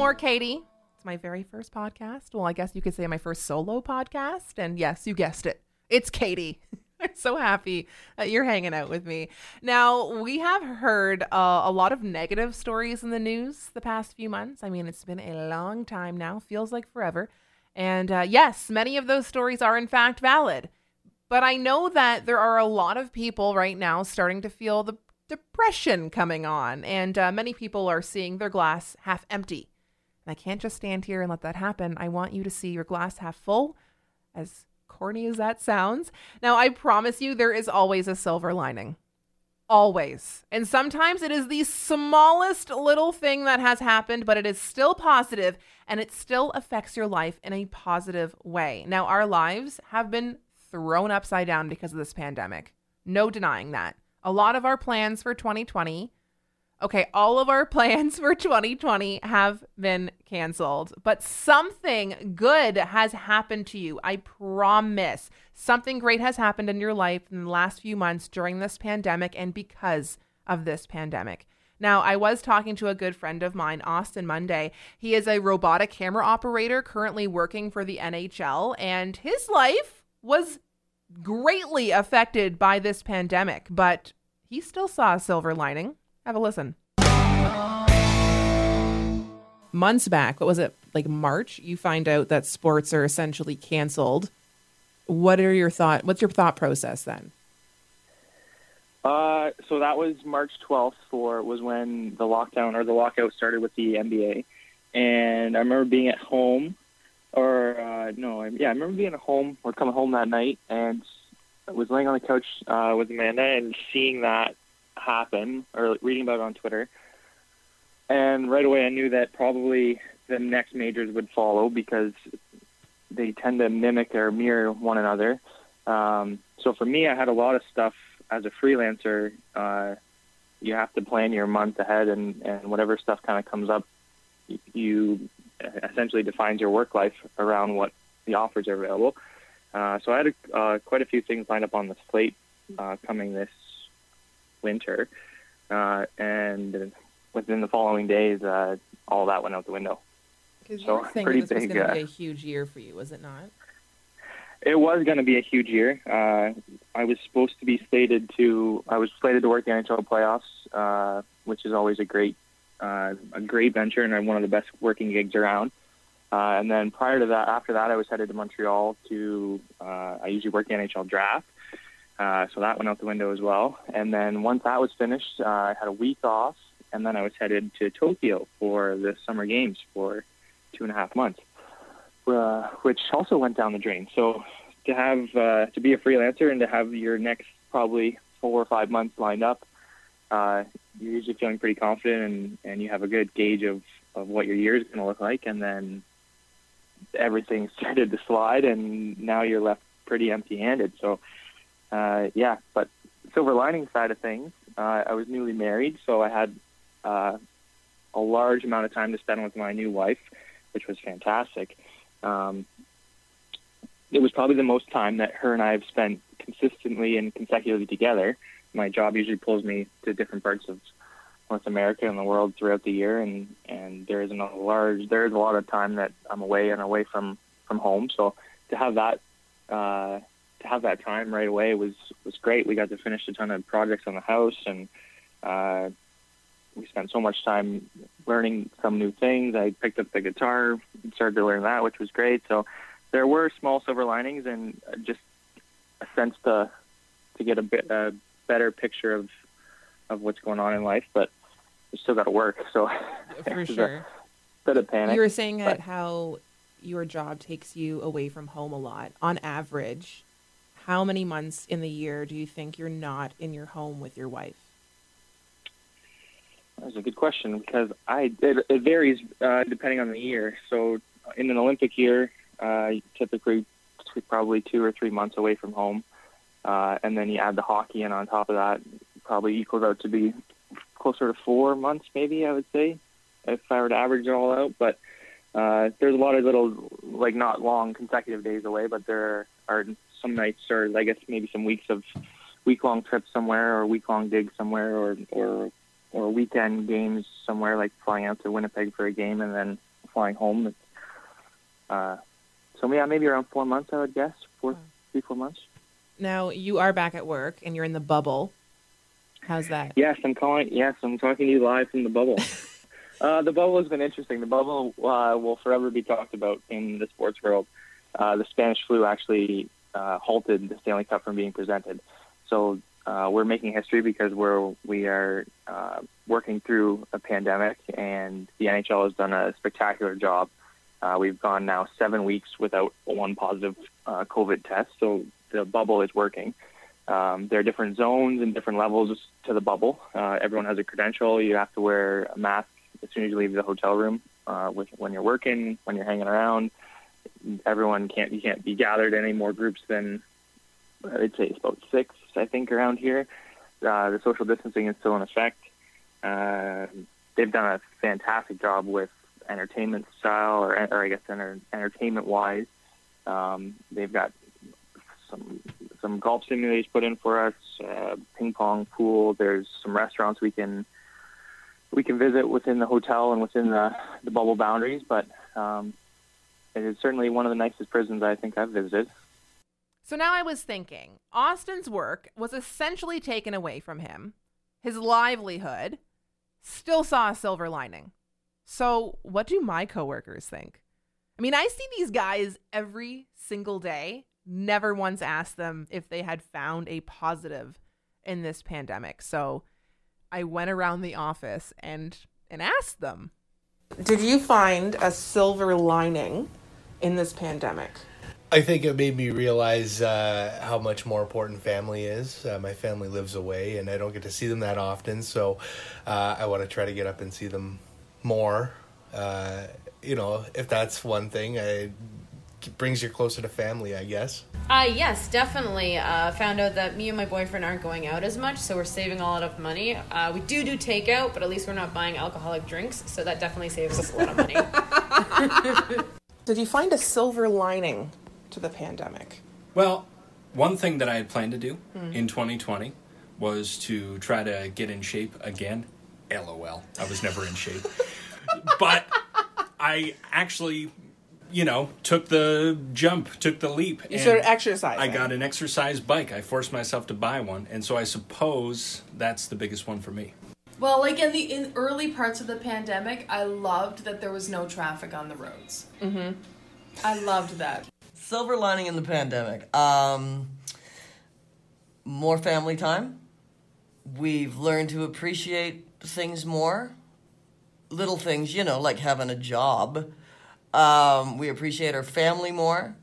more, Katie. It's my very first podcast. Well, I guess you could say my first solo podcast. And yes, you guessed it. It's Katie. I'm so happy that you're hanging out with me. Now, we have heard uh, a lot of negative stories in the news the past few months. I mean, it's been a long time now, feels like forever. And uh, yes, many of those stories are in fact valid. But I know that there are a lot of people right now starting to feel the depression coming on, and uh, many people are seeing their glass half empty. I can't just stand here and let that happen. I want you to see your glass half full, as corny as that sounds. Now, I promise you, there is always a silver lining. Always. And sometimes it is the smallest little thing that has happened, but it is still positive and it still affects your life in a positive way. Now, our lives have been thrown upside down because of this pandemic. No denying that. A lot of our plans for 2020, okay, all of our plans for 2020 have been canceled, but something good has happened to you. I promise. Something great has happened in your life in the last few months during this pandemic and because of this pandemic. Now, I was talking to a good friend of mine, Austin Monday. He is a robotic camera operator currently working for the NHL, and his life was greatly affected by this pandemic, but he still saw a silver lining. Have a listen. Months back, what was it, like March, you find out that sports are essentially canceled. What are your thought what's your thought process then? Uh, so that was March 12th for was when the lockdown or the lockout started with the NBA, and I remember being at home, or uh, no, yeah, I remember being at home or coming home that night, and I was laying on the couch uh, with Amanda and seeing that happen or reading about it on Twitter, and right away I knew that probably the next majors would follow because they tend to mimic or mirror one another. Um, so for me, I had a lot of stuff as a freelancer, uh, you have to plan your month ahead, and and whatever stuff kind of comes up, you essentially defines your work life around what the offers are available. Uh, so I had a, uh, quite a few things lined up on the slate uh, coming this winter, uh, and within the following days, uh, all that went out the window. Because so you were saying this big, was going to be a huge year for you, was it not? It was going to be a huge year. Uh, I was supposed to be slated to. I was slated to work the NHL playoffs, uh, which is always a great, uh, a great venture and one of the best working gigs around. Uh, and then prior to that, after that, I was headed to Montreal to. Uh, I usually work the NHL draft, uh, so that went out the window as well. And then once that was finished, uh, I had a week off, and then I was headed to Tokyo for the Summer Games for two and a half months uh, which also went down the drain. So to have uh, to be a freelancer and to have your next probably four or five months lined up, uh, you're usually feeling pretty confident and, and you have a good gauge of, of what your year is going to look like. And then everything started to slide, and now you're left pretty empty-handed. So uh, yeah, but silver lining side of things, uh, I was newly married, so I had uh, a large amount of time to spend with my new wife, which was fantastic. Um, it was probably the most time that her and I have spent consistently and consecutively together. My job usually pulls me to different parts of North America and the world throughout the year, and and there isn't a large there is a lot of time that I'm away and away from from home. So to have that uh, to have that time right away was was great. We got to finish a ton of projects on the house, and uh, we spent so much time learning some new things. I picked up the guitar, started to learn that, which was great. So there were small silver linings and just a sense to to get a bit a better picture of of what's going on in life, but we still got to work. So for sure, bit of panic. You were saying that how your job takes you away from home a lot. On average, how many months in the year do you think you're not in your home with your wife? That's a good question because I it, it varies uh, depending on the year. So in an Olympic year, uh, typically probably two or three months away from home, uh, and then you add the hockey in on top of that, probably equals out to be closer to four months, maybe I would say, if I were to average it all out. But uh, there's a lot of little, like not long consecutive days away, but there are some nights or I guess maybe some weeks of week long trips somewhere or week long gigs somewhere or or or weekend games somewhere, like flying out to Winnipeg for a game and then flying home. Uh, so yeah, maybe around four months, I would guess, four, three, four months. Now you are back at work and you're in the bubble. How's that? Yes, I'm calling. Yes, I'm talking to you live from the bubble. uh, the bubble has been interesting. The bubble uh, will forever be talked about in the sports world. Uh, the Spanish flu actually uh, halted the Stanley Cup from being presented. So uh, we're making history because we're we are working through a pandemic, and the NHL has done a spectacular job. We've gone now seven weeks without one positive COVID test, so the bubble is working. Um, there are different zones and different levels to the bubble. Everyone has a credential. You have to wear a mask as soon as you leave the hotel room, uh, with, when you're working, when you're hanging around. Everyone can't you can't be gathered in any more groups than I'd say it's about six, I think, around here. Uh, the social distancing is still in effect. Uh, they've done a fantastic job with entertainment style, or, or I guess enter, entertainment wise. Um, they've got some some golf simulators put in for us, uh, ping pong pool. There's some restaurants we can we can visit within the hotel and within the the bubble boundaries. But um, it is certainly one of the nicest prisons I think I've visited. So now I was thinking, Austin's work was essentially taken away from him. His livelihood still saw a silver lining. So, what do my coworkers think? I mean, I see these guys every single day never once asked them if they had found a positive in this pandemic. So I went around the office and and asked them. Did you find a silver lining in this pandemic? I think it made me realize uh, how much more important family is. Uh, my family lives away, and I don't get to see them that often. So uh, I want to try to get up and see them more. Uh, you know, if that's one thing, I brings you closer to family, I guess. Uh, yes, definitely. Uh, found out that me and my boyfriend aren't going out as much, so we're saving a lot of money. Uh, we do do takeout, but at least we're not buying alcoholic drinks, so that definitely saves us a lot of money. Did you find a silver lining to the pandemic? Well, one thing that I had planned to do mm. in 2020 was to try to get in shape again. LOL. I was never in shape. but I actually you know, took the jump, took the leap. You started exercising. I got an exercise bike. I forced myself to buy one, and so I suppose that's the biggest one for me. Well, like in the in early parts of the pandemic, I loved that there was no traffic on the roads. Mm-hmm. I loved that. Silver lining in the pandemic. Um, more family time. We've learned to appreciate things more. Little things, you know, like having a job um, we appreciate our family more.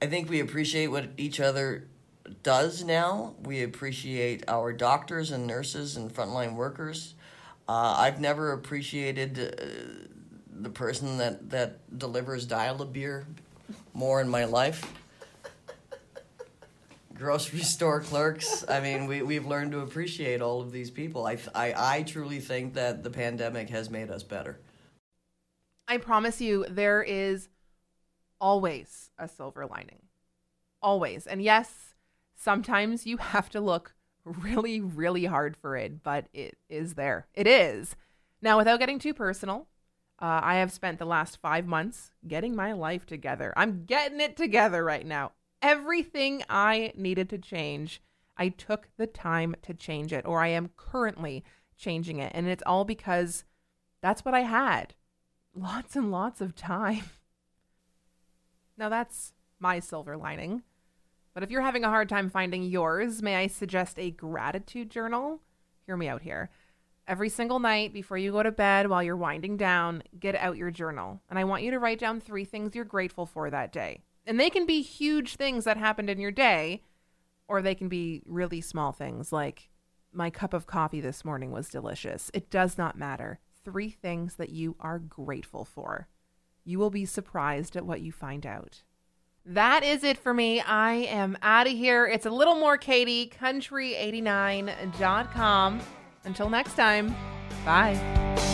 I think we appreciate what each other does now. We appreciate our doctors and nurses and frontline workers. Uh, I've never appreciated uh, the person that, that delivers dial a beer more in my life. Grocery store clerks. I mean, we, we've learned to appreciate all of these people. I, I, I truly think that the pandemic has made us better. I promise you, there is always a silver lining. Always. And yes, sometimes you have to look really, really hard for it, but it is there. It is. Now, without getting too personal, uh, I have spent the last five months getting my life together. I'm getting it together right now. Everything I needed to change, I took the time to change it, or I am currently changing it. And it's all because that's what I had lots and lots of time. Now, that's my silver lining. But if you're having a hard time finding yours, may I suggest a gratitude journal? Hear me out here. Every single night before you go to bed, while you're winding down, get out your journal. And I want you to write down three things you're grateful for that day. And they can be huge things that happened in your day, or they can be really small things like, my cup of coffee this morning was delicious. It does not matter three things that you are grateful for. You will be surprised at what you find out. That is it for me. I am out of here. It's a little more Katie, country89.com. Until next time, bye.